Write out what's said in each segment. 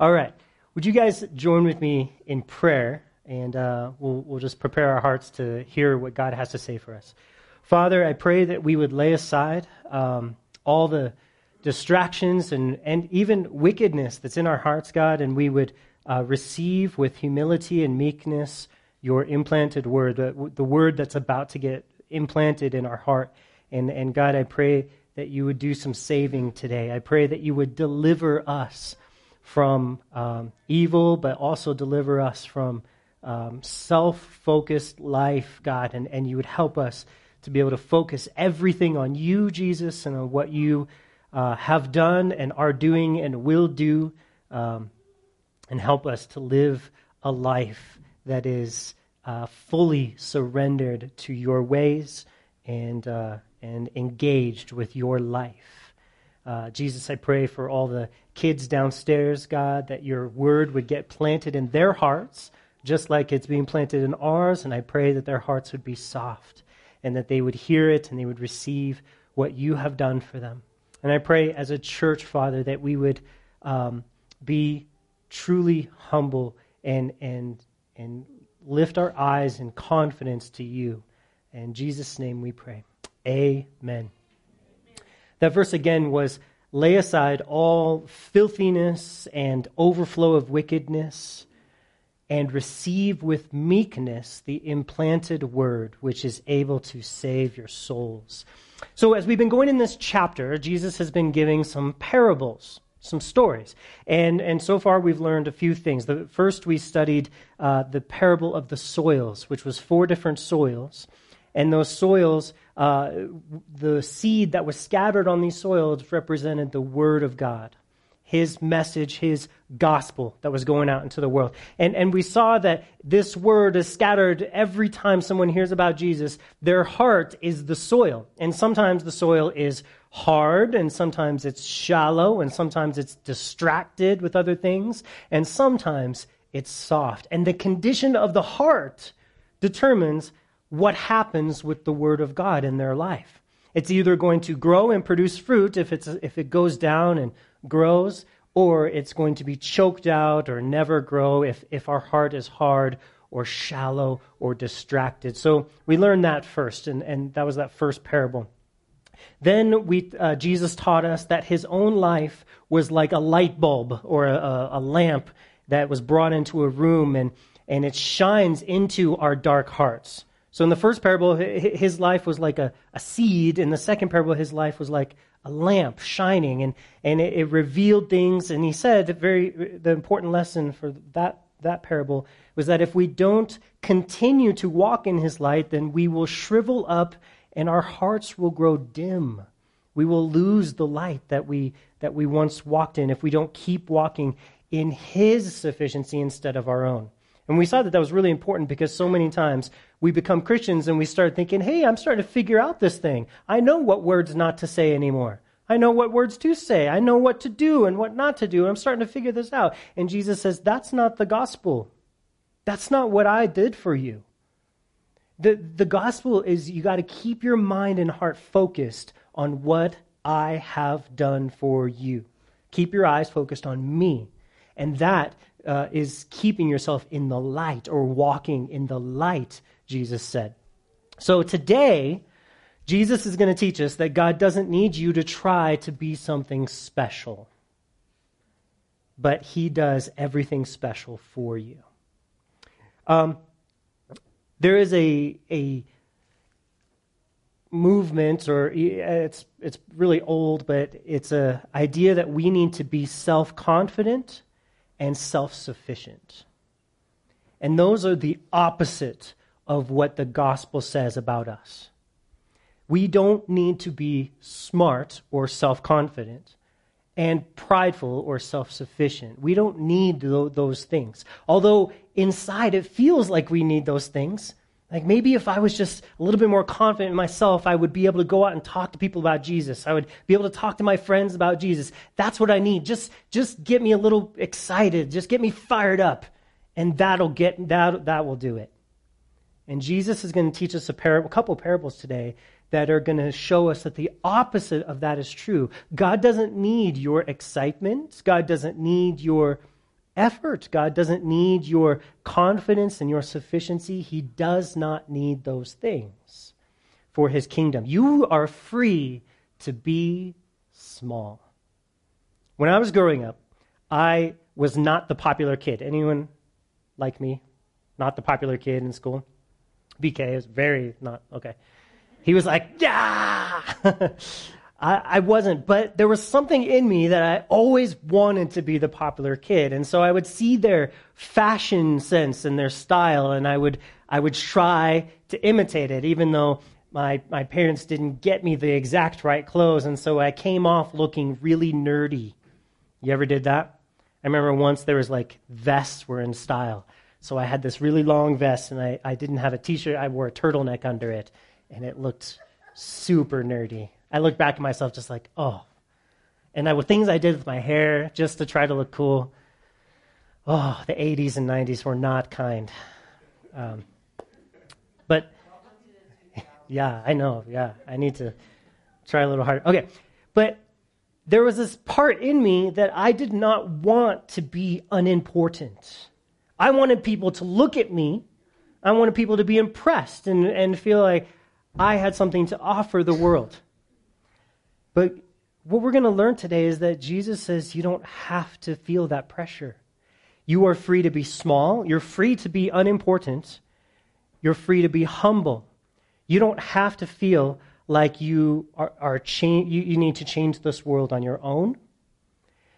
All right. Would you guys join with me in prayer? And uh, we'll, we'll just prepare our hearts to hear what God has to say for us. Father, I pray that we would lay aside um, all the distractions and, and even wickedness that's in our hearts, God, and we would uh, receive with humility and meekness your implanted word, the, the word that's about to get implanted in our heart. And, and God, I pray that you would do some saving today. I pray that you would deliver us from um, evil, but also deliver us from um, self focused life, God, and, and you would help us to be able to focus everything on you, Jesus, and on what you uh, have done and are doing and will do, um, and help us to live a life that is uh, fully surrendered to your ways and, uh, and engaged with your life. Uh, Jesus, I pray for all the kids downstairs, God, that your word would get planted in their hearts, just like it's being planted in ours. And I pray that their hearts would be soft and that they would hear it and they would receive what you have done for them. And I pray as a church, Father, that we would um, be truly humble and, and, and lift our eyes in confidence to you. In Jesus' name we pray. Amen. That verse again was lay aside all filthiness and overflow of wickedness and receive with meekness the implanted word which is able to save your souls. So, as we've been going in this chapter, Jesus has been giving some parables, some stories. And, and so far, we've learned a few things. The, first, we studied uh, the parable of the soils, which was four different soils. And those soils, uh, the seed that was scattered on these soils represented the Word of God his message, his gospel that was going out into the world. And, and we saw that this word is scattered every time someone hears about Jesus. Their heart is the soil. And sometimes the soil is hard, and sometimes it's shallow, and sometimes it's distracted with other things, and sometimes it's soft. And the condition of the heart determines what happens with the word of God in their life. It's either going to grow and produce fruit if, it's, if it goes down and grows, or it's going to be choked out or never grow if, if our heart is hard or shallow or distracted. So we learned that first, and, and that was that first parable. Then we, uh, Jesus taught us that his own life was like a light bulb or a, a lamp that was brought into a room, and, and it shines into our dark hearts. So in the first parable, his life was like a, a seed. In the second parable, his life was like a lamp shining, and, and it, it revealed things. And he said very the important lesson for that that parable was that if we don't continue to walk in his light, then we will shrivel up and our hearts will grow dim. We will lose the light that we that we once walked in if we don't keep walking in his sufficiency instead of our own. And we saw that that was really important because so many times we become Christians and we start thinking, hey, I'm starting to figure out this thing. I know what words not to say anymore. I know what words to say. I know what to do and what not to do. I'm starting to figure this out. And Jesus says, that's not the gospel. That's not what I did for you. The, the gospel is you got to keep your mind and heart focused on what I have done for you. Keep your eyes focused on me. And that uh, is keeping yourself in the light or walking in the light, Jesus said. So today, Jesus is going to teach us that God doesn't need you to try to be something special, but He does everything special for you. Um, there is a, a movement, or it's, it's really old, but it's an idea that we need to be self confident and self sufficient. And those are the opposite of what the gospel says about us. We don't need to be smart or self confident and prideful or self sufficient. We don't need those things. Although inside it feels like we need those things, like maybe if I was just a little bit more confident in myself, I would be able to go out and talk to people about Jesus. I would be able to talk to my friends about Jesus. That's what I need. Just just get me a little excited. Just get me fired up. And that'll get that that will do it. And Jesus is going to teach us a, par- a couple parables today that are going to show us that the opposite of that is true. God doesn't need your excitement. God doesn't need your effort. God doesn't need your confidence and your sufficiency. He does not need those things for his kingdom. You are free to be small. When I was growing up, I was not the popular kid. Anyone like me? Not the popular kid in school? BK is very not okay. He was like, yeah. I, I wasn't, but there was something in me that I always wanted to be the popular kid. And so I would see their fashion sense and their style, and I would, I would try to imitate it, even though my, my parents didn't get me the exact right clothes. And so I came off looking really nerdy. You ever did that? I remember once there was like vests were in style. So I had this really long vest, and I, I didn't have a t shirt. I wore a turtleneck under it, and it looked super nerdy. I look back at myself just like, oh. And I, with things I did with my hair just to try to look cool, oh, the 80s and 90s were not kind. Um, but yeah, I know. Yeah, I need to try a little harder. Okay, but there was this part in me that I did not want to be unimportant. I wanted people to look at me. I wanted people to be impressed and, and feel like I had something to offer the world. But what we're going to learn today is that Jesus says you don't have to feel that pressure. You are free to be small, you're free to be unimportant, you're free to be humble. You don't have to feel like you are, are cha- you, you need to change this world on your own.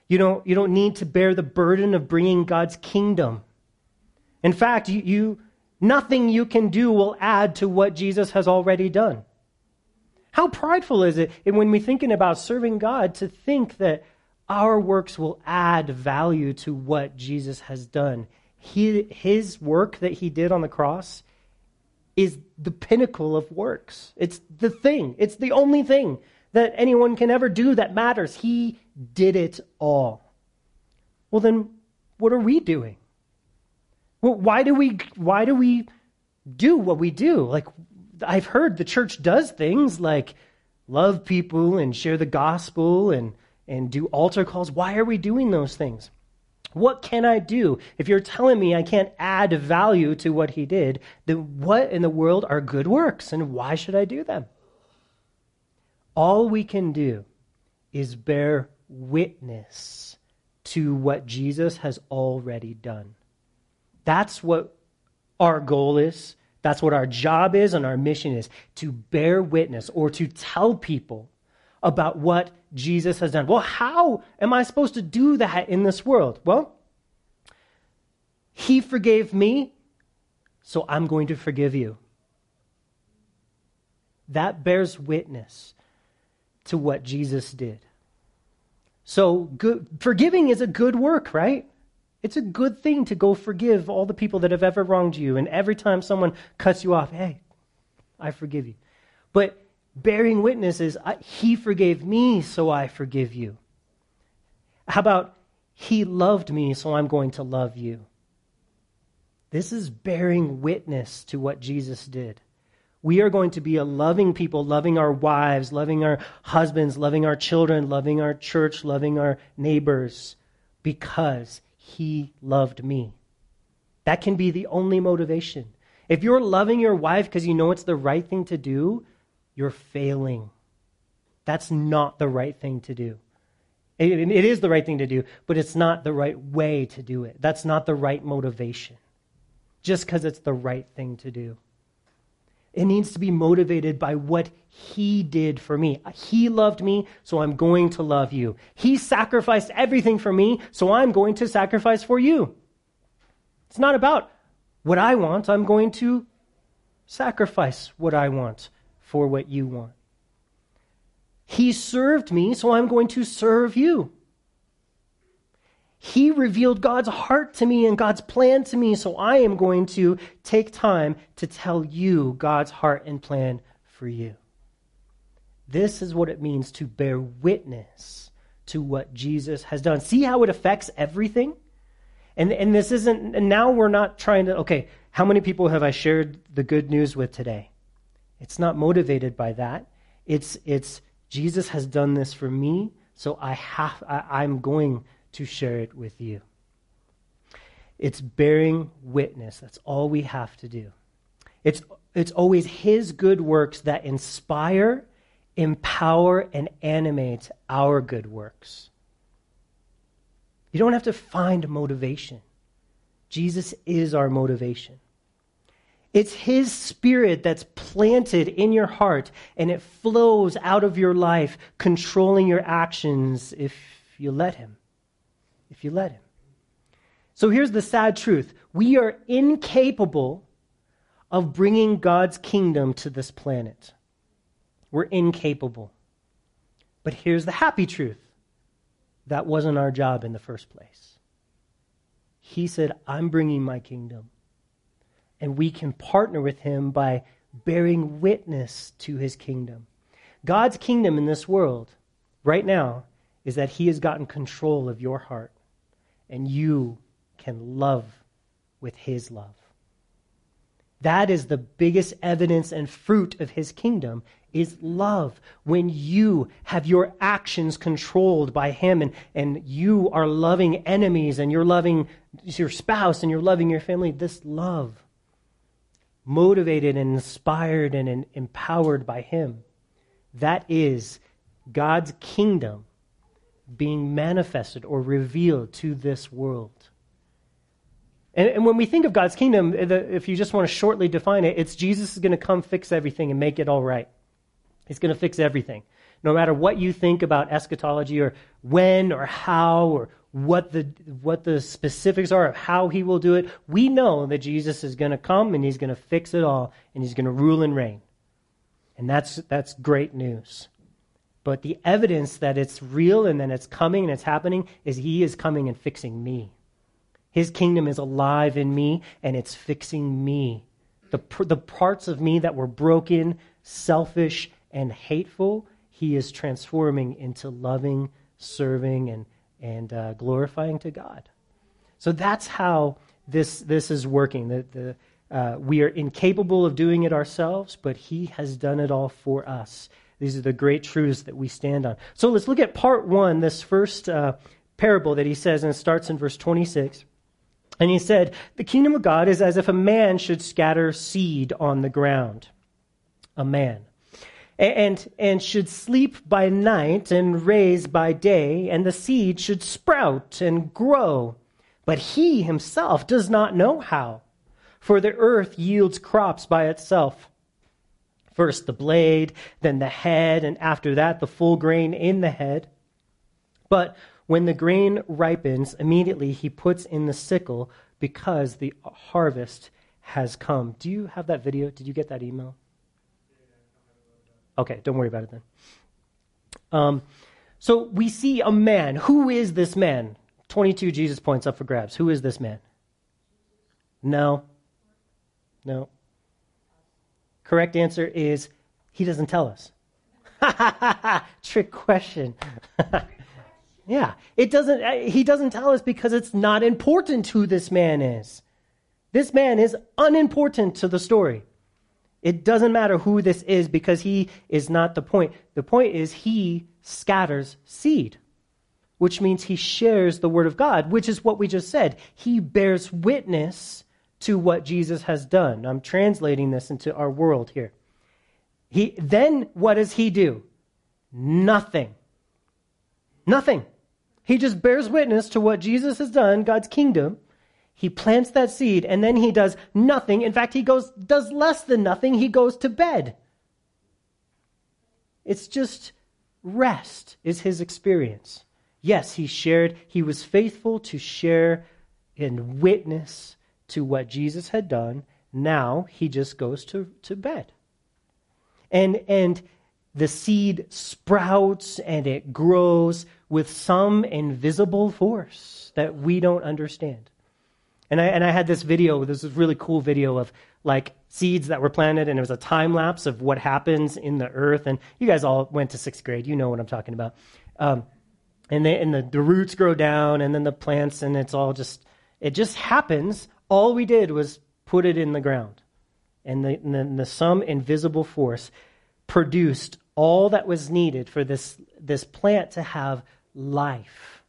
You don't, you don't need to bear the burden of bringing God's kingdom. In fact, you, you, nothing you can do will add to what Jesus has already done. How prideful is it when we're thinking about serving God to think that our works will add value to what Jesus has done? He, his work that he did on the cross is the pinnacle of works. It's the thing, it's the only thing that anyone can ever do that matters. He did it all. Well, then, what are we doing? Well, why do we, why do we do what we do? Like, I've heard the church does things like love people and share the gospel and, and do altar calls. Why are we doing those things? What can I do? If you're telling me I can't add value to what he did, then what in the world are good works and why should I do them? All we can do is bear witness to what Jesus has already done. That's what our goal is. That's what our job is and our mission is to bear witness or to tell people about what Jesus has done. Well, how am I supposed to do that in this world? Well, He forgave me, so I'm going to forgive you. That bears witness to what Jesus did. So, good, forgiving is a good work, right? It's a good thing to go forgive all the people that have ever wronged you. And every time someone cuts you off, hey, I forgive you. But bearing witness is, He forgave me, so I forgive you. How about, He loved me, so I'm going to love you? This is bearing witness to what Jesus did. We are going to be a loving people, loving our wives, loving our husbands, loving our children, loving our church, loving our neighbors, because he loved me. That can be the only motivation. If you're loving your wife because you know it's the right thing to do, you're failing. That's not the right thing to do. It, it is the right thing to do, but it's not the right way to do it. That's not the right motivation. Just because it's the right thing to do. It needs to be motivated by what he did for me. He loved me, so I'm going to love you. He sacrificed everything for me, so I'm going to sacrifice for you. It's not about what I want. I'm going to sacrifice what I want for what you want. He served me, so I'm going to serve you. He revealed God's heart to me and God's plan to me, so I am going to take time to tell you God's heart and plan for you. This is what it means to bear witness to what Jesus has done. See how it affects everything? And, and this isn't, and now we're not trying to, okay, how many people have I shared the good news with today? It's not motivated by that. It's, it's Jesus has done this for me, so I have, I, I'm going to share it with you. It's bearing witness. That's all we have to do. It's, it's always His good works that inspire, empower, and animate our good works. You don't have to find motivation. Jesus is our motivation. It's His Spirit that's planted in your heart and it flows out of your life, controlling your actions if you let Him. If you let Him. So here's the sad truth we are incapable of bringing God's kingdom to this planet. We're incapable. But here's the happy truth that wasn't our job in the first place. He said, I'm bringing my kingdom. And we can partner with him by bearing witness to his kingdom. God's kingdom in this world, right now, is that he has gotten control of your heart, and you can love with his love. That is the biggest evidence and fruit of his kingdom is love. When you have your actions controlled by him and, and you are loving enemies and you're loving your spouse and you're loving your family, this love, motivated and inspired and empowered by him, that is God's kingdom being manifested or revealed to this world. And, and, when we think of God's kingdom, eh, the, if you just want to shortly define it, it's Jesus is going to come fix everything and make it all right. He's going to fix everything. No matter what you think about eschatology or when or how or what the, what the specifics are of how he will do it, we know that Jesus is going to come and he's going to fix it all and he's going to rule and reign. And that's, that's great news. But the evidence that it's real and that it's coming and it's happening is he is coming and fixing me. His kingdom is alive in me and it's fixing me. The, the parts of me that were broken, selfish, and hateful, he is transforming into loving, serving, and, and uh, glorifying to God. So that's how this, this is working. The, the, uh, we are incapable of doing it ourselves, but he has done it all for us. These are the great truths that we stand on. So let's look at part one, this first uh, parable that he says, and it starts in verse 26. And he said, The kingdom of God is as if a man should scatter seed on the ground. A man. And, and should sleep by night and raise by day, and the seed should sprout and grow. But he himself does not know how. For the earth yields crops by itself. First the blade, then the head, and after that the full grain in the head. But when the grain ripens, immediately he puts in the sickle because the harvest has come. Do you have that video? Did you get that email? Okay, don't worry about it then. Um, so we see a man. Who is this man? 22 Jesus points up for grabs. Who is this man? No. No. Correct answer is he doesn't tell us. Trick question. Yeah, it doesn't. Uh, he doesn't tell us because it's not important who this man is. This man is unimportant to the story. It doesn't matter who this is because he is not the point. The point is he scatters seed, which means he shares the word of God, which is what we just said. He bears witness to what Jesus has done. I'm translating this into our world here. He then what does he do? Nothing. Nothing. He just bears witness to what Jesus has done, God's kingdom. He plants that seed and then he does nothing. In fact, he goes does less than nothing. He goes to bed. It's just rest is his experience. Yes, he shared, he was faithful to share and witness to what Jesus had done. Now he just goes to, to bed. And and the seed sprouts and it grows with some invisible force that we don't understand. And I, and I had this video, this is really cool video of like seeds that were planted, and it was a time lapse of what happens in the earth. And you guys all went to sixth grade, you know what I'm talking about. Um, and, they, and the, the roots grow down, and then the plants, and it's all just, it just happens. All we did was put it in the ground. And, the, then the some invisible force produced all that was needed for this, this plant to have life.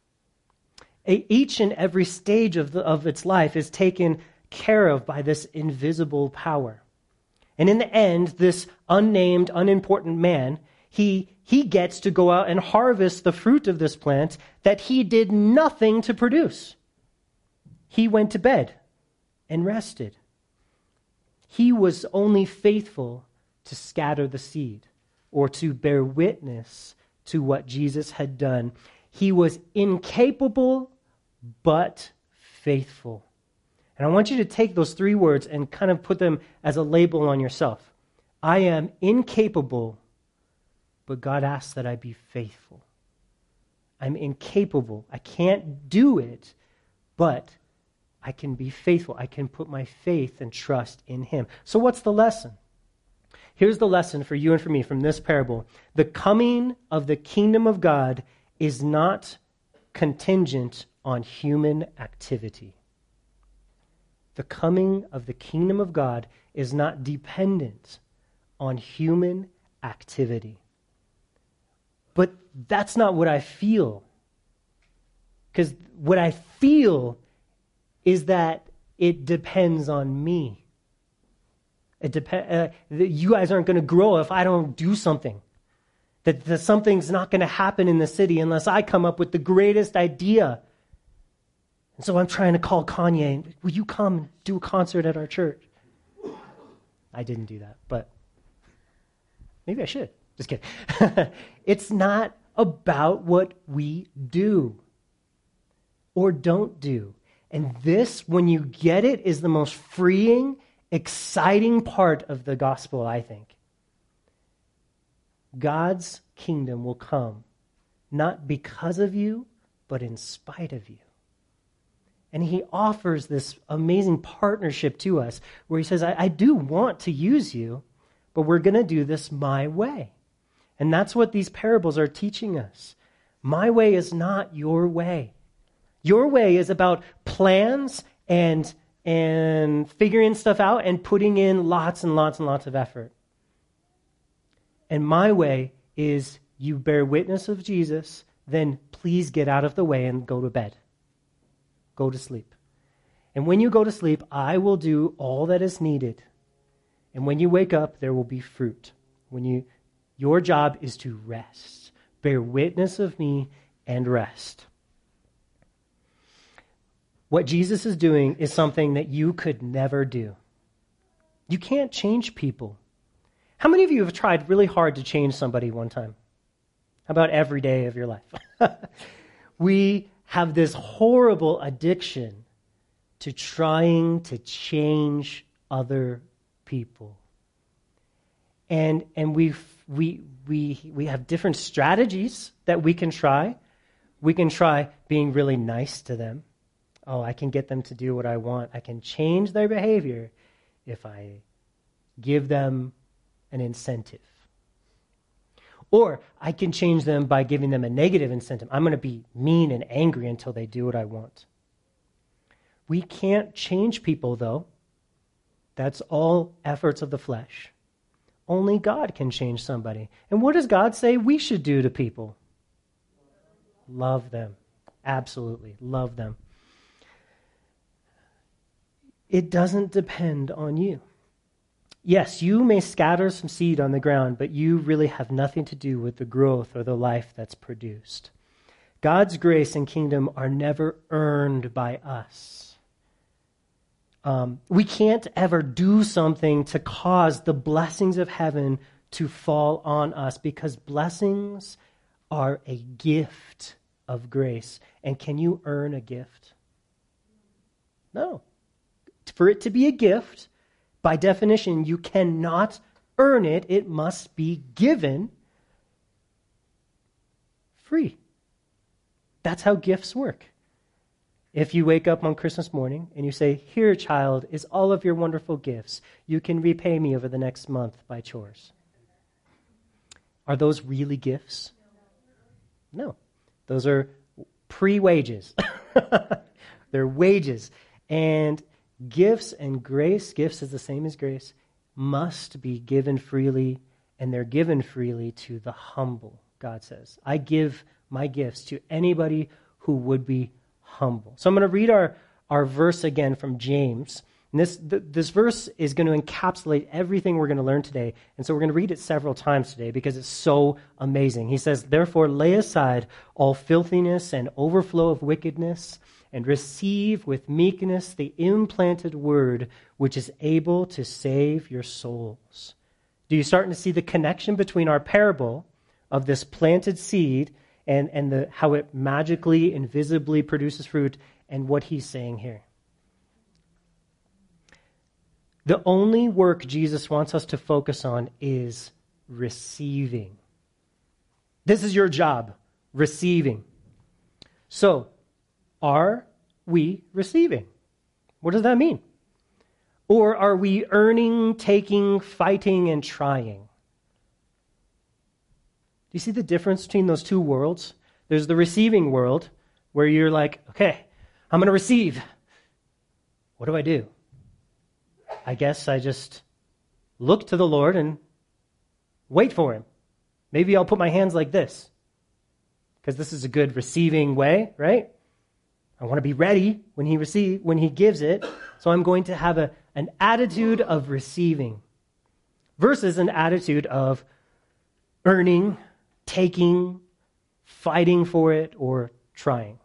each and every stage of, the, of its life is taken care of by this invisible power. And in the end, this unnamed, unimportant man, he, he gets to go out and harvest the fruit of this plant that he did nothing to produce. He went to bed and rested. He was only faithful to scatter the seed or to bear witness to what Jesus had done. He was incapable but faithful. And I want you to take those three words and kind of put them as a label on yourself. I am incapable, but God asks that I be faithful. I'm incapable. I can't do it, but I can be faithful. I can put my faith and trust in Him. So, what's the lesson? Here's the lesson for you and for me from this parable the coming of the kingdom of God is not contingent on human activity. The coming of the kingdom of God is not dependent on human activity. But that's not what I feel. Because what I feel is that it depends on me. It dep- uh, you guys aren't going to grow if I don't do something. That, that something's not going to happen in the city unless I come up with the greatest idea and so I'm trying to call Kanye, will you come and do a concert at our church? I didn't do that, but maybe I should. Just kidding. it's not about what we do or don't do. And this, when you get it, is the most freeing, exciting part of the gospel, I think. God's kingdom will come not because of you, but in spite of you. And he offers this amazing partnership to us where he says, I, I do want to use you, but we're going to do this my way. And that's what these parables are teaching us. My way is not your way. Your way is about plans and, and figuring stuff out and putting in lots and lots and lots of effort. And my way is you bear witness of Jesus, then please get out of the way and go to bed. Go to sleep. And when you go to sleep, I will do all that is needed. And when you wake up, there will be fruit. When you your job is to rest. Bear witness of me and rest. What Jesus is doing is something that you could never do. You can't change people. How many of you have tried really hard to change somebody one time? How about every day of your life? we have this horrible addiction to trying to change other people. And, and we we, we, we have different strategies that we can try. We can try being really nice to them. Oh, I can get them to do what I want. I can change their behavior if I give them an incentive. Or I can change them by giving them a negative incentive. I'm going to be mean and angry until they do what I want. We can't change people, though. That's all efforts of the flesh. Only God can change somebody. And what does God say we should do to people? Love them. Absolutely. Love them. It doesn't depend on you. Yes, you may scatter some seed on the ground, but you really have nothing to do with the growth or the life that's produced. God's grace and kingdom are never earned by us. Um, we can't ever do something to cause the blessings of heaven to fall on us because blessings are a gift of grace. And can you earn a gift? No. For it to be a gift, by definition, you cannot earn it, it must be given free. That's how gifts work. If you wake up on Christmas morning and you say, Here, child, is all of your wonderful gifts, you can repay me over the next month by chores. Are those really gifts? No. Those are pre wages. They're wages. And Gifts and grace, gifts is the same as grace, must be given freely, and they're given freely to the humble, God says. I give my gifts to anybody who would be humble. So I'm going to read our, our verse again from James. And this, th- this verse is going to encapsulate everything we're going to learn today. And so we're going to read it several times today because it's so amazing. He says, Therefore, lay aside all filthiness and overflow of wickedness, and receive with meekness the implanted word which is able to save your souls. Do you start to see the connection between our parable of this planted seed and, and the, how it magically, invisibly produces fruit and what he's saying here? The only work Jesus wants us to focus on is receiving. This is your job, receiving. So, are we receiving? What does that mean? Or are we earning, taking, fighting, and trying? Do you see the difference between those two worlds? There's the receiving world where you're like, okay, I'm going to receive. What do I do? I guess I just look to the Lord and wait for Him. Maybe I'll put my hands like this because this is a good receiving way, right? I want to be ready when He receive when He gives it. So I'm going to have a, an attitude of receiving versus an attitude of earning, taking, fighting for it, or trying.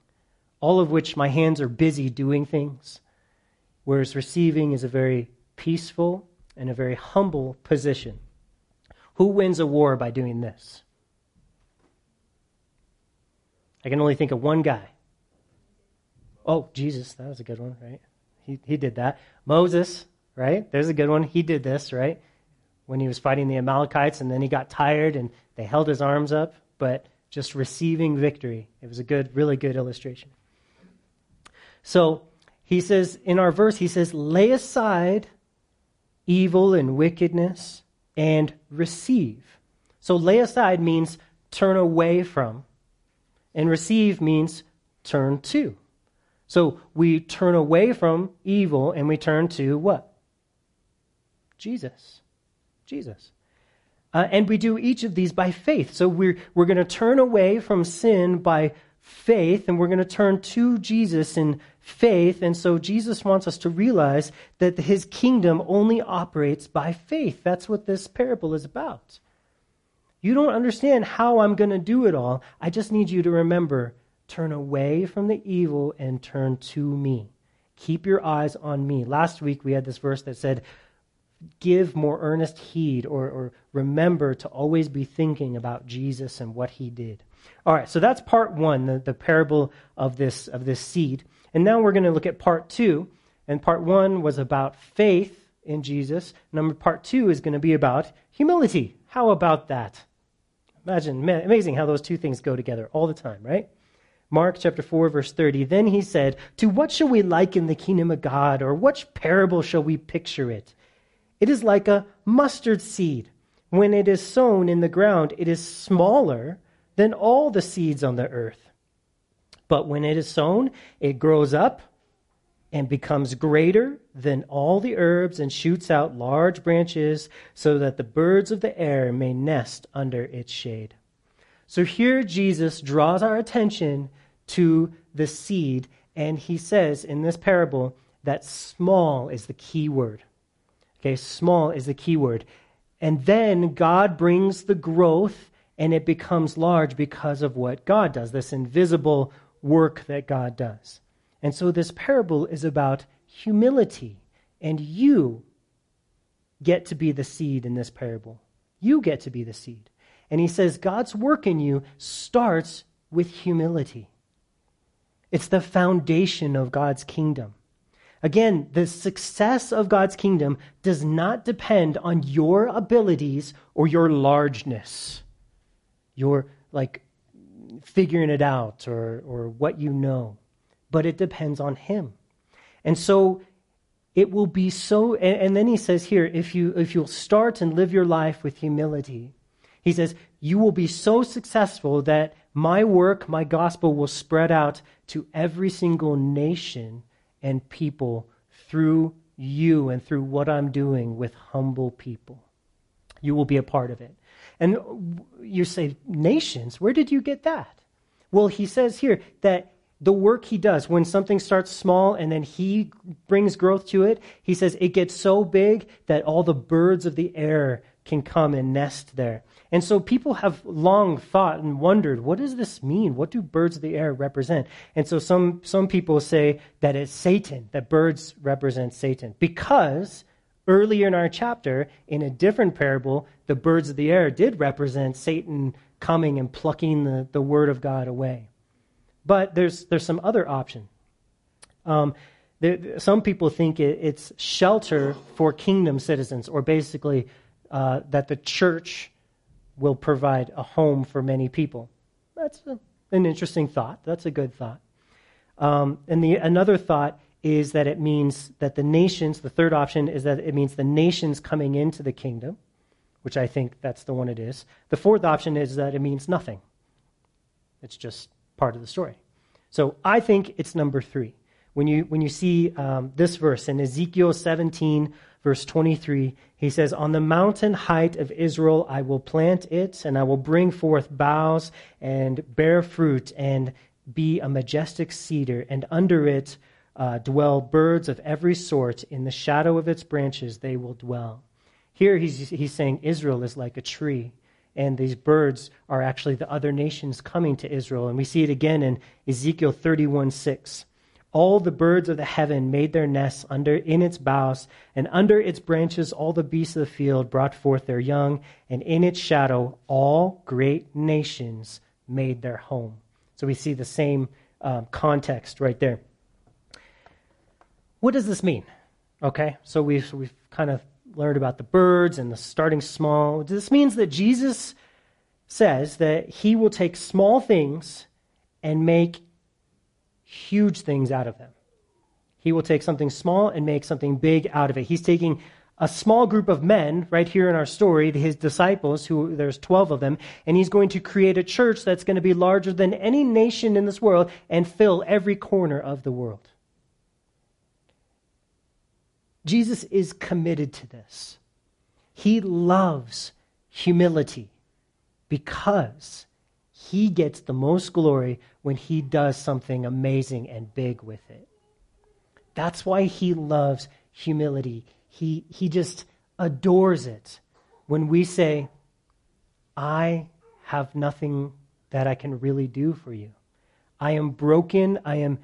All of which my hands are busy doing things, whereas receiving is a very peaceful, and a very humble position. Who wins a war by doing this? I can only think of one guy. Oh, Jesus, that was a good one, right? He, he did that. Moses, right? There's a good one. He did this, right? When he was fighting the Amalekites and then he got tired and they held his arms up, but just receiving victory. It was a good, really good illustration. So he says in our verse, he says, lay aside evil and wickedness, and receive. So lay aside means turn away from, and receive means turn to. So we turn away from evil and we turn to what? Jesus. Jesus. Uh, and we do each of these by faith. So we're, we're going to turn away from sin by faith and we're going to turn to Jesus in faith. And so Jesus wants us to realize that his kingdom only operates by faith. That's what this parable is about. You don't understand how I'm going to do it all. I just need you to remember turn away from the evil and turn to me. Keep your eyes on me. Last week we had this verse that said, Give more earnest heed or, or remember to always be thinking about Jesus and what he did. All right, so that's part one, the, the parable of this, of this seed. And now we're going to look at part two. And part one was about faith in Jesus. Number part two is going to be about humility. How about that? Imagine, amazing how those two things go together all the time, right? Mark chapter 4, verse 30. Then he said, To what shall we liken the kingdom of God, or what parable shall we picture it? It is like a mustard seed. When it is sown in the ground, it is smaller than all the seeds on the earth. But when it is sown, it grows up and becomes greater than all the herbs and shoots out large branches so that the birds of the air may nest under its shade. So here Jesus draws our attention to the seed, and he says in this parable that small is the key word. Okay, small is the key word. And then God brings the growth and it becomes large because of what God does, this invisible work that God does. And so this parable is about humility, and you get to be the seed in this parable. You get to be the seed. And he says God's work in you starts with humility. It's the foundation of God's kingdom. Again, the success of God's kingdom does not depend on your abilities or your largeness your like figuring it out or or what you know but it depends on him and so it will be so and, and, then he says here if you if you'll start and live your life with humility he says you will be so successful that my work my gospel will spread out to every single nation and people through you and through what i'm doing with humble people you will be a part of it and you say, nations? Where did you get that? Well, he says here that the work he does, when something starts small and then he brings growth to it, he says it gets so big that all the birds of the air can come and nest there. And so people have long thought and wondered, what does this mean? What do birds of the air represent? And so some, some people say that it's Satan, that birds represent Satan. Because earlier in our chapter, in a different parable, the birds of the air did represent Satan coming and plucking the, the word of God away. But there's, there's some other option. Um, there, some people think it, it's shelter for kingdom citizens, or basically uh, that the church will provide a home for many people. That's a, an interesting thought. That's a good thought. Um, and the, another thought is that it means that the nations, the third option is that it means the nations coming into the kingdom, which I think that's the one it is. The fourth option is that it means nothing. It's just part of the story. So I think it's number three. When you, when you see um, this verse in Ezekiel 17, verse 23, he says, On the mountain height of Israel I will plant it, and I will bring forth boughs and bear fruit and be a majestic cedar, and under it uh, dwell birds of every sort. In the shadow of its branches they will dwell. Here he's, he's saying Israel is like a tree and these birds are actually the other nations coming to Israel. And we see it again in Ezekiel 31 6. All the birds of the heaven made their nests under in its boughs, and under its branches all the beasts of the field brought forth their young, and in its shadow all great nations made their home. So we see the same um, context right there. What does this mean? Okay, so we've, we've kind of learned about the birds and the starting small. This means that Jesus says that he will take small things and make huge things out of them. He will take something small and make something big out of it. He's taking a small group of men right here in our story, his disciples, who there's 12 of them, and he's going to create a church that's going to be larger than any nation in this world and fill every corner of the world. Jesus is committed to this. He loves humility because he gets the most glory when he does something amazing and big with it. That's why he loves humility. He, he just adores it when we say, I have nothing that I can really do for you. I am broken. I am,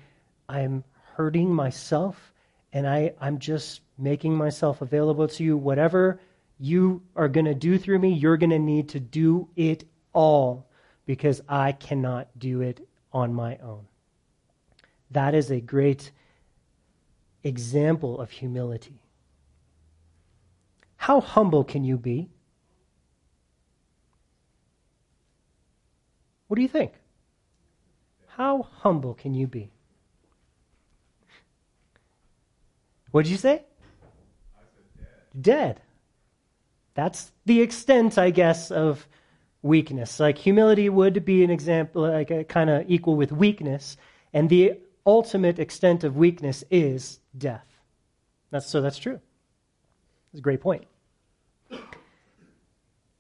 I am hurting myself, and I, I'm just making myself available to you. Whatever you are going to do through me, you're going to need to do it all because I cannot do it on my own. That is a great example of humility. How humble can you be? What do you think? How humble can you be? What did you say? dead. That's the extent, I guess, of weakness. Like humility would be an example, like a kind of equal with weakness, and the ultimate extent of weakness is death. That's so. That's true. That's a great point.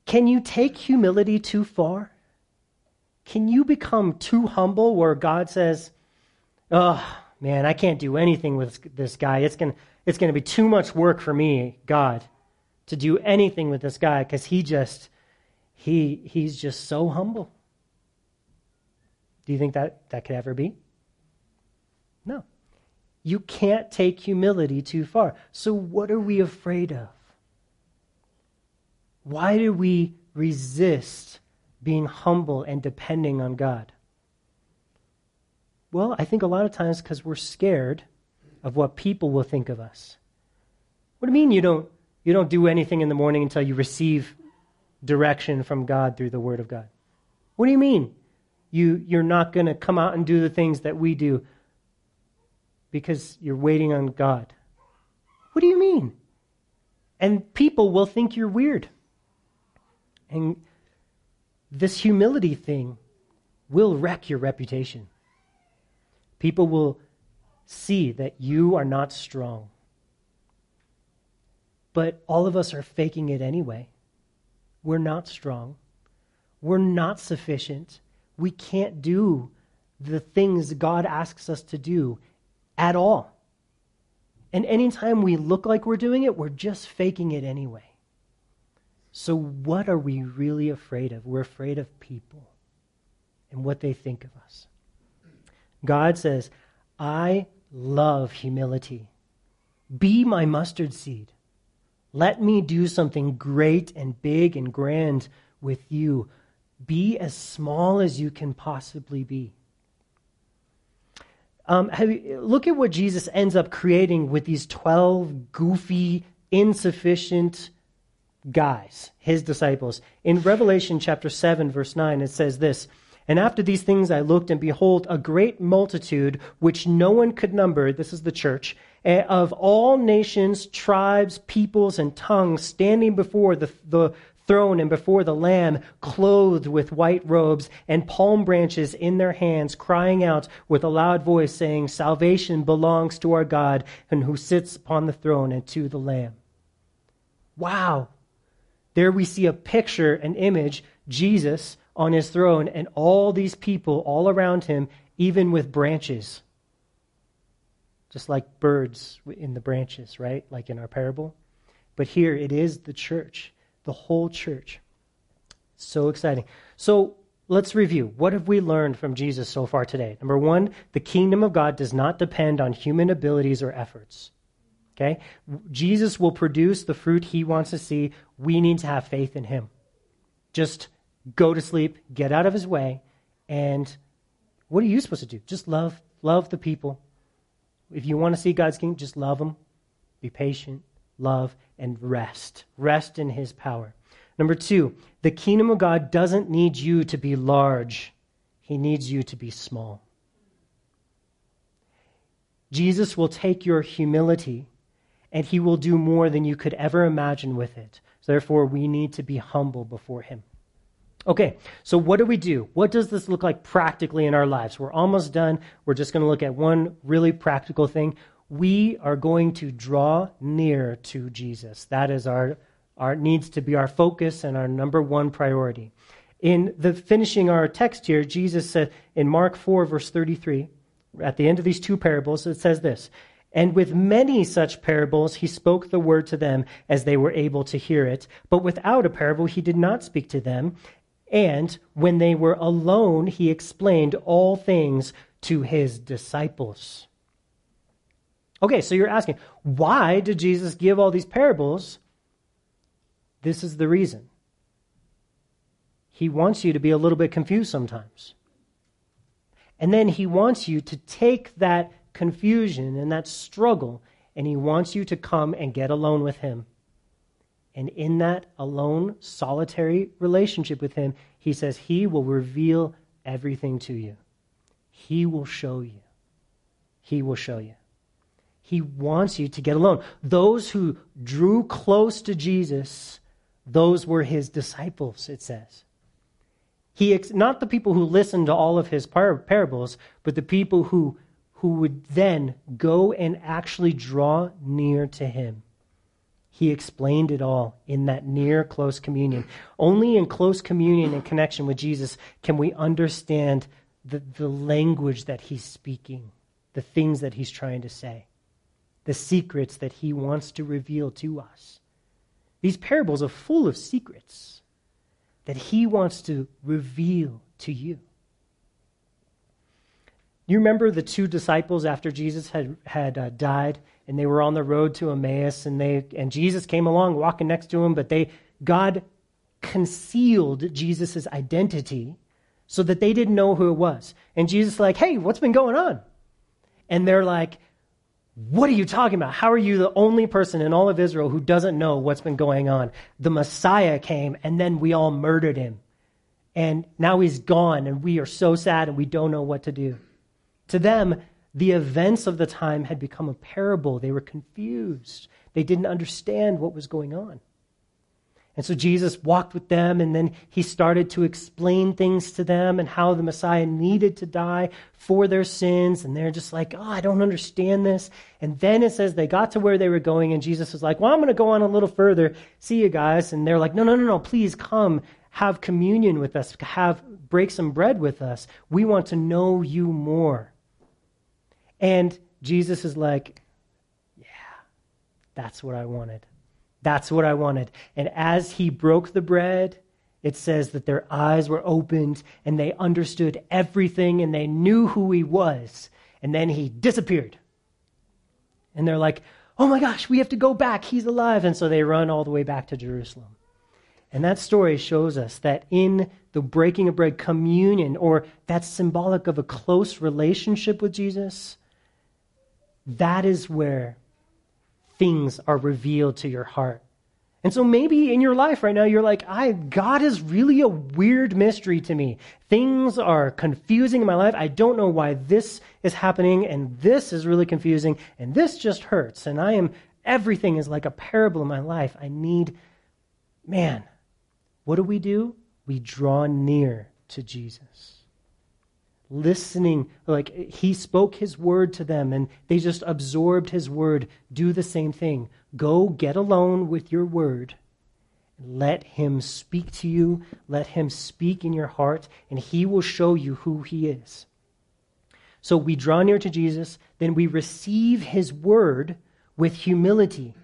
Can you take humility too far? Can you become too humble where God says, "Oh man, I can't do anything with this guy. It's gonna it's going to be too much work for me, God, to do anything with this guy because he just, he, he's just so humble. Do you think that that could ever be? No. You can't take humility too far. So, what are we afraid of? Why do we resist being humble and depending on God? Well, I think a lot of times because we're scared of what people will think of us. What do you mean you don't, you don't do anything in the morning until you receive direction from God through the Word of God? What do you mean you, you're not going to come out and do the things that we do because you're waiting on God? What do you mean? And people will think you're weird. And this humility thing will wreck your reputation. People will see that you are not strong. But all of us are faking it anyway. We're not strong. We're not sufficient. We can't do the things God asks us to do at all. And anytime we look like we're doing it, we're just faking it anyway. So, what are we really afraid of? We're afraid of people and what they think of us. God says, I love humility. Be my mustard seed. Let me do something great and big and grand with you. Be as small as you can possibly be. Um, you, look at what Jesus ends up creating with these 12 goofy, insufficient guys, his disciples. In Revelation chapter 7, verse 9, it says this And after these things I looked, and behold, a great multitude, which no one could number, this is the church, Eh, of all nations, tribes, peoples, and tongues, standing before the, the throne and before the Lamb, clothed with white robes and palm branches in their hands, crying out with a loud voice, saying, Salvation belongs to our God and who sits upon the throne and to the Lamb. Wow. There we see a picture, an image, Jesus on his throne, and all these people all around him, even with branches. Just like birds in the branches, right? Like in our parable. But here it is the church the whole church. So exciting. So let's review. What have we learned from Jesus so far today? Number one, the kingdom of God does not depend on human abilities or efforts. Okay? Jesus will produce the fruit he wants to see. We need to have faith in him. Just go to sleep, get out of his way, and what are you supposed to do? Just love, love the people. If you want to see God's kingdom, just love Him, Be patient, love, and rest. Rest in his power. Number two, the kingdom of God doesn't need you to be large, he needs you to be small. Jesus will take your humility and he will do more than you could ever imagine with it. Therefore, we need to be humble before him. Okay, so what do we do? What does this look like practically in our lives? We're almost done. We're just going to look at one really practical thing we are going to draw near to Jesus. That is our, our needs to be our focus and our number one priority. In the finishing our text here, Jesus said in Mark 4, verse 33, at the end of these two parables, it says this And with many such parables, he spoke the word to them as they were able to hear it. But without a parable, he did not speak to them. And when they were alone, he explained all things to his disciples. Okay, so you're asking, why did Jesus give all these parables? This is the reason. He wants you to be a little bit confused sometimes. And then he wants you to take that confusion and that struggle, and he wants you to come and get alone with him. And in that alone, solitary relationship with him, he says he will reveal everything to you. He will show you. He will show you. He wants you to get alone. Those who drew close to Jesus, those were his disciples, it says. He, not the people who listened to all of his par- parables, but the people who, who would then go and actually draw near to him. He explained it all in that near close communion. Only in close communion and connection with Jesus can we understand the, the language that he's speaking, the things that he's trying to say the secrets that he wants to reveal to us. These parables are full of secrets that he wants to reveal to you. You remember the two disciples after Jesus had, had uh, died and they were on the road to Emmaus and they and Jesus came along walking next to them but they God concealed Jesus' identity so that they didn't know who it was. And Jesus like, "Hey, what's been going on?" And they're like, what are you talking about? How are you the only person in all of Israel who doesn't know what's been going on? The Messiah came and then we all murdered him. And now he's gone and we are so sad and we don't know what to do. To them, the events of the time had become a parable. They were confused. They didn't understand what was going on. And so Jesus walked with them, and then he started to explain things to them and how the Messiah needed to die for their sins. And they're just like, oh, I don't understand this. And then it says they got to where they were going, and Jesus was like, well, I'm going to go on a little further. See you guys. And they're like, no, no, no, no, please come. have communion with us, have break some bread with us. We want to know you more. And Jesus is like, Yeah, that's what I wanted. That's what I wanted. And as he broke the bread, it says that their eyes were opened and they understood everything and they knew who he was. And then he disappeared. And they're like, oh my gosh, we have to go back. He's alive. And so they run all the way back to Jerusalem. And that story shows us that in the breaking of bread, communion, or that's symbolic of a close relationship with Jesus, that is where things are revealed to your heart. And so maybe in your life right now, you're like, I, God is really a weird mystery to me. Things are confusing in my life. I don't know why this is happening, and this is really confusing, and this just hurts. And I am, everything is like a parable in my life. I need, man, what do we do? We draw near to Jesus listening, like he spoke his word to them and they just absorbed his word. Do the same thing. Go get alone with your word. Let him speak to you. Let him speak in your heart, and he will show you who he is. So we draw near to Jesus, then we receive his word with humility.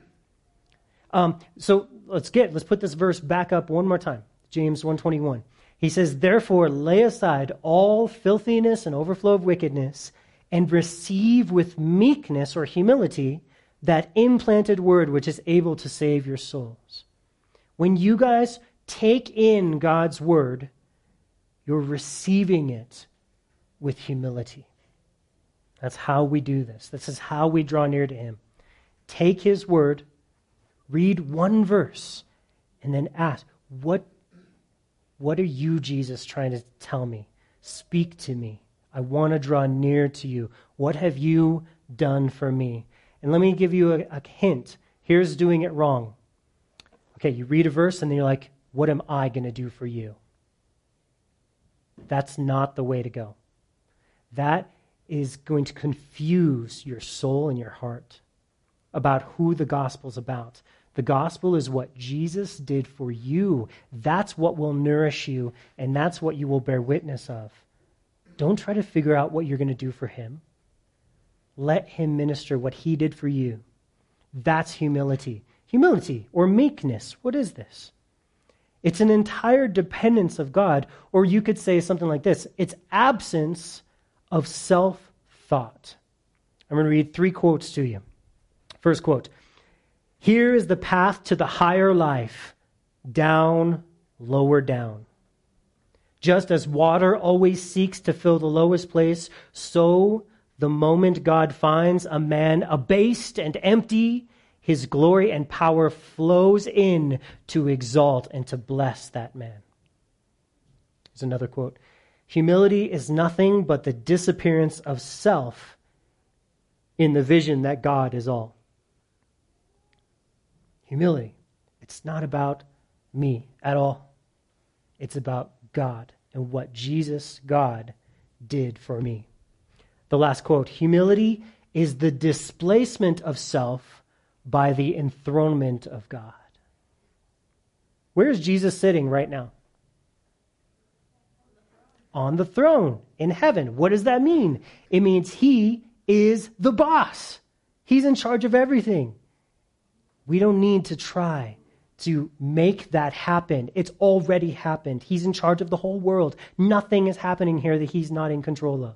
Um, so let's get let's put this verse back up one more time. James 121. He says, Therefore, lay aside all filthiness and overflow of wickedness, and receive with meekness or humility that implanted word which is able to save your souls. When you guys take in God's word, you're receiving it with humility. That's how we do this. This is how we draw near to Him. Take His word, read one verse, and then ask, What what are you, Jesus, trying to tell me? Speak to me. I want to draw near to you. What have you done for me? And let me give you a, a, hint. Here's doing it wrong. Okay, you read a verse and then you're like, what am I going to do for you? That's not the way to go. That is going to confuse your soul and your heart about who the gospel's about. The gospel is what Jesus did for you. That's what will nourish you, and that's what you will bear witness of. Don't try to figure out what you're going to do for him. Let him minister what he did for you. That's humility. Humility or meekness. What is this? It's an entire dependence of God, or you could say something like this it's absence of self thought. I'm going to read three quotes to you. First quote here is the path to the higher life down, lower down. Just as water always seeks to fill the lowest place, so the moment God finds a man abased and empty, his glory and power flows in to exalt and to bless that man. Here's another quote Humility is nothing but the disappearance of self in the vision that God is all. Humility. It's not about me at all. It's about God and what Jesus, God, did for me. The last quote Humility is the displacement of self by the enthronement of God. Where is Jesus sitting right now? On the throne in heaven. What does that mean? It means he is the boss. He's in charge of everything. We don't need to try to make that happen. It's already happened. He's in charge of the whole world. Nothing is happening here that he's not in control of.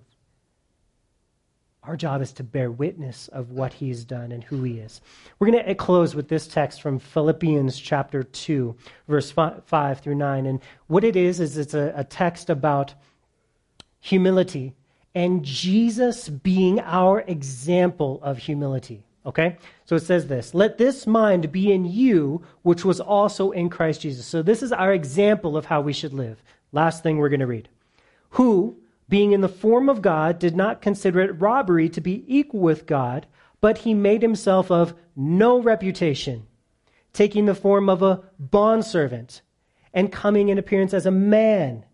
Our job is to bear witness of what he's done and who he is. We're going to eh, close with this text from Philippians chapter 2, verse 5 through 9. And what it is, is it's a, a text about humility and Jesus being our example of humility. Okay? So it says this Let this mind be in you, which was also in Christ Jesus. So this is our example of how we should live. Last thing we're going to read. Who, being in the form of God, did not consider it robbery to be equal with God, but he made himself of no reputation, taking the form of a bondservant, and coming in appearance as a man.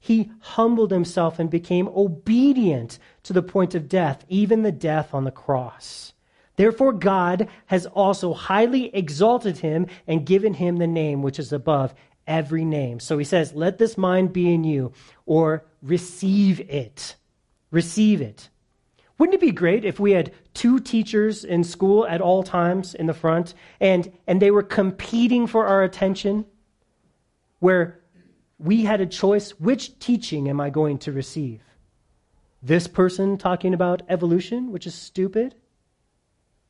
He humbled himself and became obedient to the point of death, even the death on the cross. Therefore, God has also highly exalted him and given him the name which is above every name. So he says, Let this mind be in you, or receive it. Receive it. Wouldn't it be great if we had two teachers in school at all times in the front and, and they were competing for our attention? Where we had a choice which teaching am I going to receive? This person talking about evolution, which is stupid,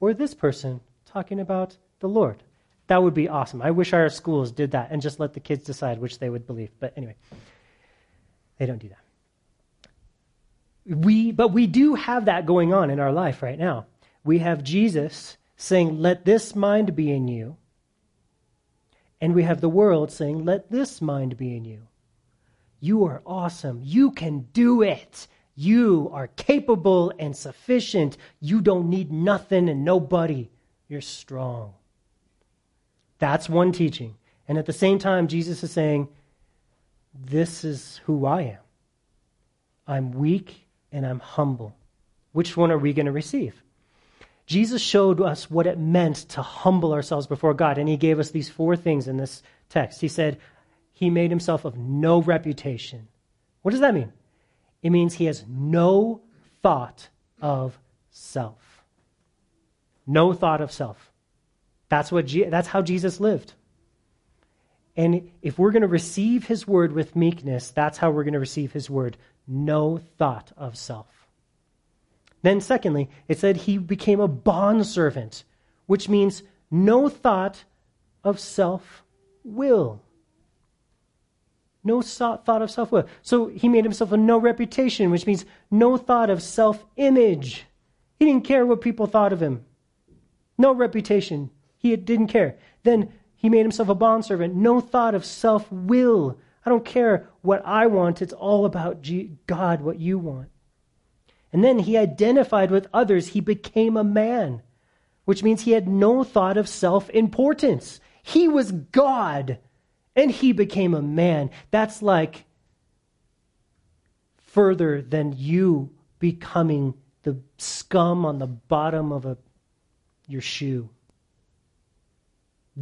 or this person talking about the Lord? That would be awesome. I wish our schools did that and just let the kids decide which they would believe. But anyway, they don't do that. We, but we do have that going on in our life right now. We have Jesus saying, Let this mind be in you. And we have the world saying, Let this mind be in you. You are awesome. You can do it. You are capable and sufficient. You don't need nothing and nobody. You're strong. That's one teaching. And at the same time, Jesus is saying, This is who I am. I'm weak and I'm humble. Which one are we going to receive? Jesus showed us what it meant to humble ourselves before God, and he gave us these four things in this text. He said, He made himself of no reputation. What does that mean? It means he has no thought of self. No thought of self. That's, what Je- that's how Jesus lived. And if we're going to receive his word with meekness, that's how we're going to receive his word. No thought of self. Then, secondly, it said he became a bondservant, which means no thought of self will. No thought of self will. So he made himself a no reputation, which means no thought of self image. He didn't care what people thought of him. No reputation. He didn't care. Then he made himself a bondservant. No thought of self will. I don't care what I want. It's all about God, what you want. And then he identified with others. He became a man, which means he had no thought of self importance. He was God, and he became a man. That's like further than you becoming the scum on the bottom of a, your shoe.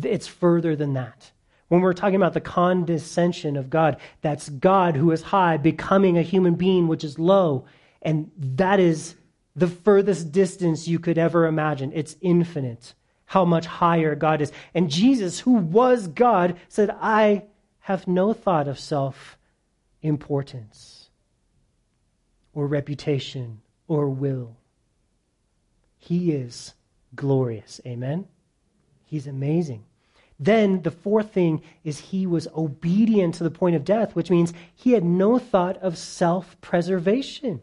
It's further than that. When we're talking about the condescension of God, that's God who is high becoming a human being which is low. And that is the furthest distance you could ever imagine. It's infinite how much higher God is. And Jesus, who was God, said, I have no thought of self importance or reputation or will. He is glorious. Amen? He's amazing. Then the fourth thing is he was obedient to the point of death, which means he had no thought of self preservation.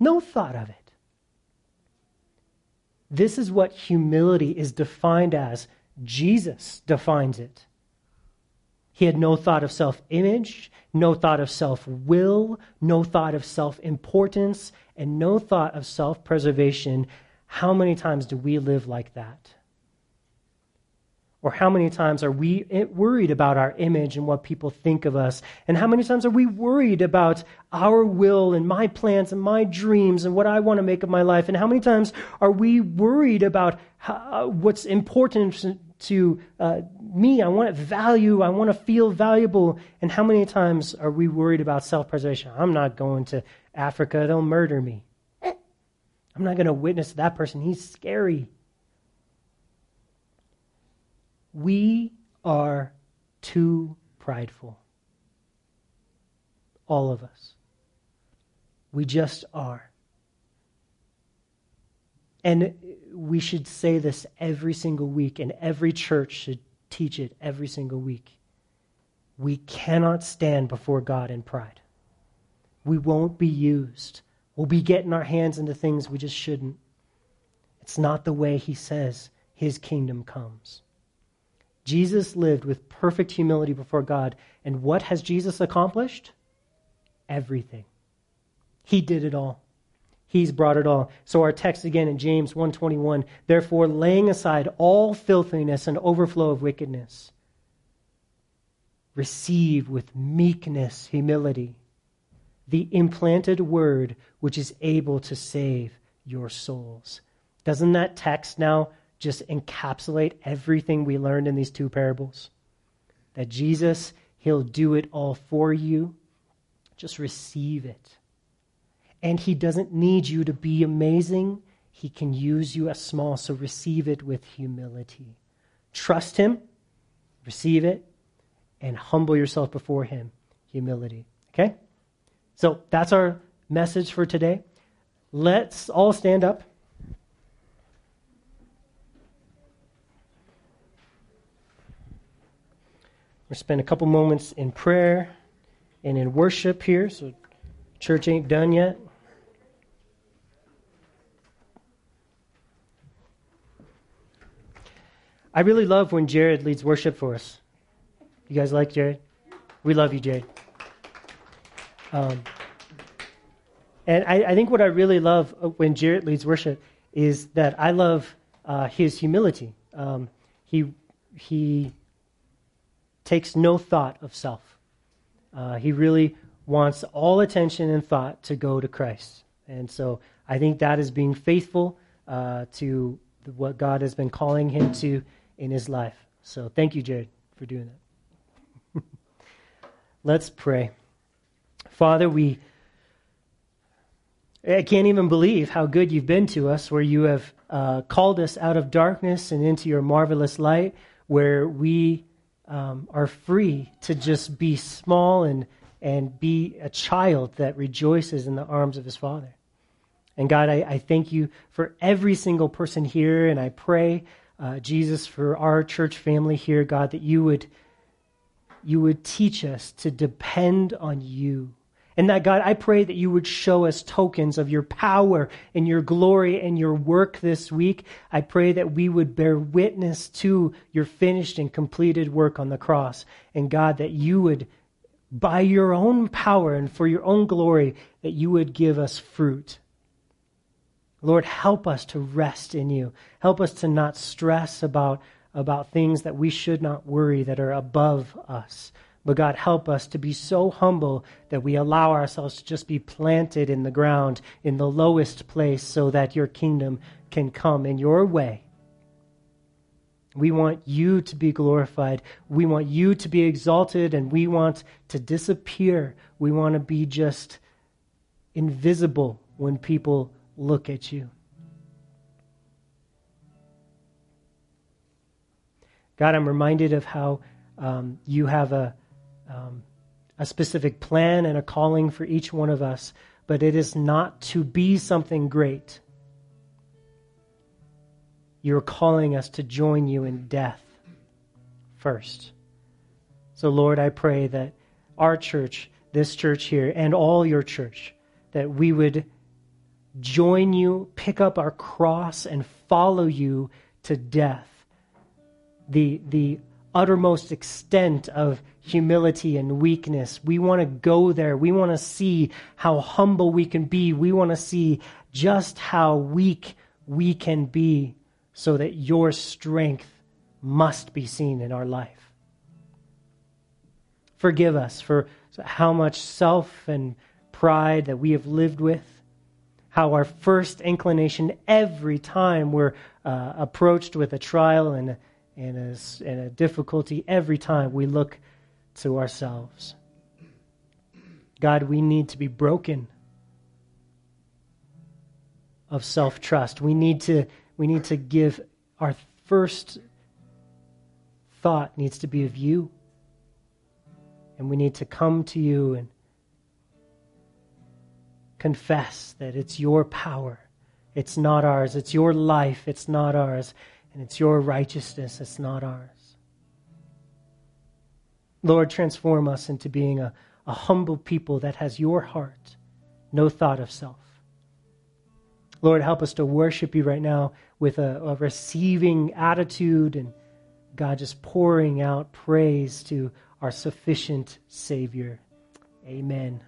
No thought of it. This is what humility is defined as. Jesus defines it. He had no thought of self image, no thought of self will, no thought of self importance, and no thought of self preservation. How many times do we live like that? Or how many times are we worried about our image and what people think of us? And how many times are we worried about our will and my plans and my dreams and what I want to make of my life? And how many times are we worried about how, what's important to uh, me? I want value. I want to feel valuable. And how many times are we worried about self preservation? I'm not going to Africa, they'll murder me. I'm not going to witness that person. He's scary. We are too prideful. All of us. We just are. And we should say this every single week, and every church should teach it every single week. We cannot stand before God in pride. We won't be used. We'll be getting our hands into things we just shouldn't. It's not the way He says His kingdom comes. Jesus lived with perfect humility before God. And what has Jesus accomplished? Everything. He did it all. He's brought it all. So our text again in James 1:21, therefore laying aside all filthiness and overflow of wickedness, receive with meekness, humility, the implanted word which is able to save your souls. Doesn't that text now just encapsulate everything we learned in these two parables? that Jesus, He'll do it all for you. Just receive it. And He doesn't need you to be amazing, He can use you as small, so receive it with humility. Trust Him, receive it, and humble yourself before Him. Humility. Okay? So that's our message for today. Let's all stand up. We're spend a couple moments in prayer and in worship here. So church ain't done yet. I really love when Jared leads worship for us. You guys like Jared? We love you, Jared. Um, and I, I, think what I really love when Jared leads worship is that I love uh, his humility. Um, he he takes no thought of self. Uh, he really wants all attention and thought to go to Christ. And so I think that is being faithful uh, to what God has been calling him to in his life. So thank you, Jared, for doing that. Let's pray. Father, we. I can't even believe how good you've been to us, where you have uh, called us out of darkness and into your marvelous light, where we um, are free to just be small and, and be a child that rejoices in the arms of his father. And God, I, I thank you for every single person here, and I pray, uh, Jesus, for our church family here, God, that you would, you would teach us to depend on you and that, God, I pray that you would show us tokens of your power and your glory and your work this week. I pray that we would bear witness to your finished and completed work on the cross. And, God, that you would, by your own power and for your own glory, that you would give us fruit. Lord, help us to rest in you. Help us to not stress about, about things that we should not worry that are above us. But God, help us to be so humble that we allow ourselves to just be planted in the ground, in the lowest place, so that your kingdom can come in your way. We want you to be glorified. We want you to be exalted, and we want to disappear. We want to be just invisible when people look at you. God, I'm reminded of how um, you have a um, a specific plan and a calling for each one of us, but it is not to be something great. You're calling us to join you in death first. So, Lord, I pray that our church, this church here, and all your church, that we would join you, pick up our cross, and follow you to death. The, the uttermost extent of humility and weakness. We want to go there. We want to see how humble we can be. We want to see just how weak we can be so that your strength must be seen in our life. Forgive us for how much self and pride that we have lived with, how our first inclination every time we're uh, approached with a trial and a, and a, and a difficulty, every time we look to ourselves. God, we need to be broken of self trust. We need to we need to give our first thought needs to be of you. And we need to come to you and confess that it's your power. It's not ours. It's your life. It's not ours. And it's your righteousness. It's not ours. Lord, transform us into being a, a humble people that has your heart, no thought of self. Lord, help us to worship you right now with a, a receiving attitude and God just pouring out praise to our sufficient Savior. Amen.